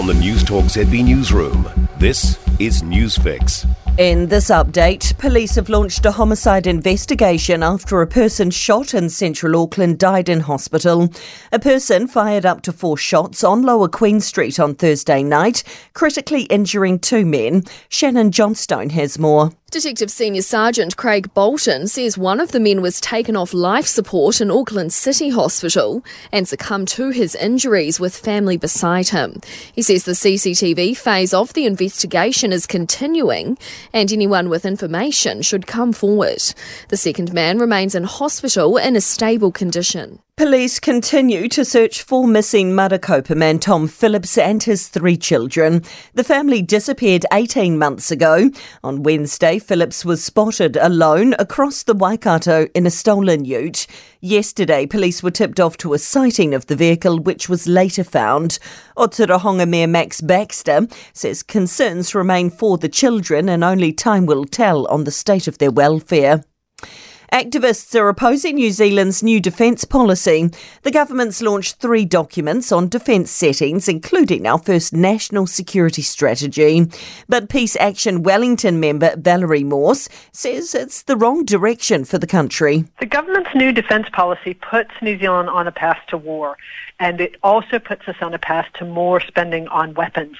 From the Newstalk ZB Newsroom, this is Newsfix. In this update, police have launched a homicide investigation after a person shot in central Auckland died in hospital. A person fired up to four shots on Lower Queen Street on Thursday night, critically injuring two men. Shannon Johnstone has more. Detective Senior Sergeant Craig Bolton says one of the men was taken off life support in Auckland City Hospital and succumbed to his injuries with family beside him. He says the CCTV phase of the investigation is continuing and anyone with information should come forward. The second man remains in hospital in a stable condition. Police continue to search for missing Marakopa man Tom Phillips and his three children. The family disappeared 18 months ago. On Wednesday, Phillips was spotted alone across the Waikato in a stolen ute. Yesterday, police were tipped off to a sighting of the vehicle, which was later found. Otorohanga Mayor Max Baxter says concerns remain for the children and only time will tell on the state of their welfare. Activists are opposing New Zealand's new defence policy. The government's launched three documents on defence settings, including our first national security strategy. But Peace Action Wellington member Valerie Morse says it's the wrong direction for the country. The government's new defence policy puts New Zealand on a path to war, and it also puts us on a path to more spending on weapons.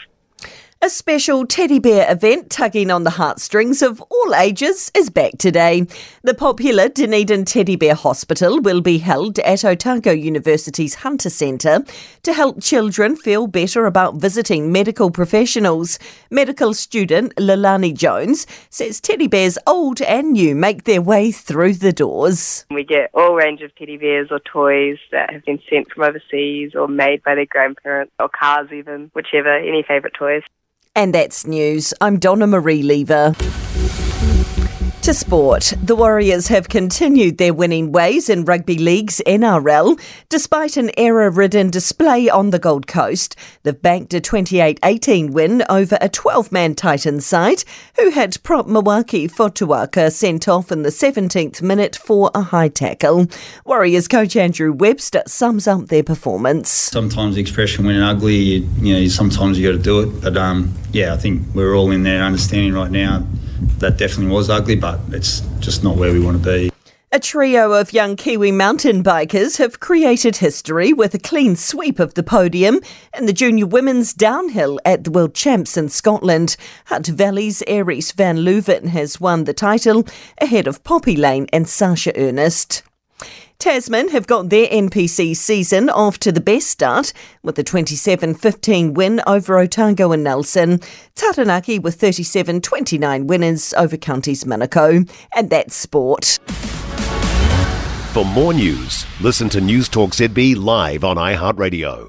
A special teddy bear event tugging on the heartstrings of all ages is back today. The popular Dunedin Teddy Bear Hospital will be held at Otago University's Hunter Centre to help children feel better about visiting medical professionals. Medical student Lalani Jones says teddy bears old and new make their way through the doors. We get all range of teddy bears or toys that have been sent from overseas or made by their grandparents or cars even, whichever, any favourite toys. And that's news. I'm Donna Marie Lever. To sport, the Warriors have continued their winning ways in Rugby League's NRL. Despite an error ridden display on the Gold Coast, they've banked a 28 18 win over a 12 man Titans side who had prop Moeaki Fotuaika sent off in the 17th minute for a high tackle. Warriors coach Andrew Webster sums up their performance. Sometimes the expression when ugly, you, you know, sometimes you got to do it. But um, yeah, I think we're all in there understanding right now that definitely was ugly, but it's just not where we want to be. A trio of young Kiwi mountain bikers have created history with a clean sweep of the podium in the junior women's downhill at the World Champs in Scotland. Hutt Valley's Erice van Leuven has won the title ahead of Poppy Lane and Sacha Earnest. Tasman have got their NPC season off to the best start with a 27 15 win over Otago and Nelson. Taranaki with 37 29 winners over Counties Manukau. And that's sport. For more news, listen to Newstalk ZB live on iHeartRadio.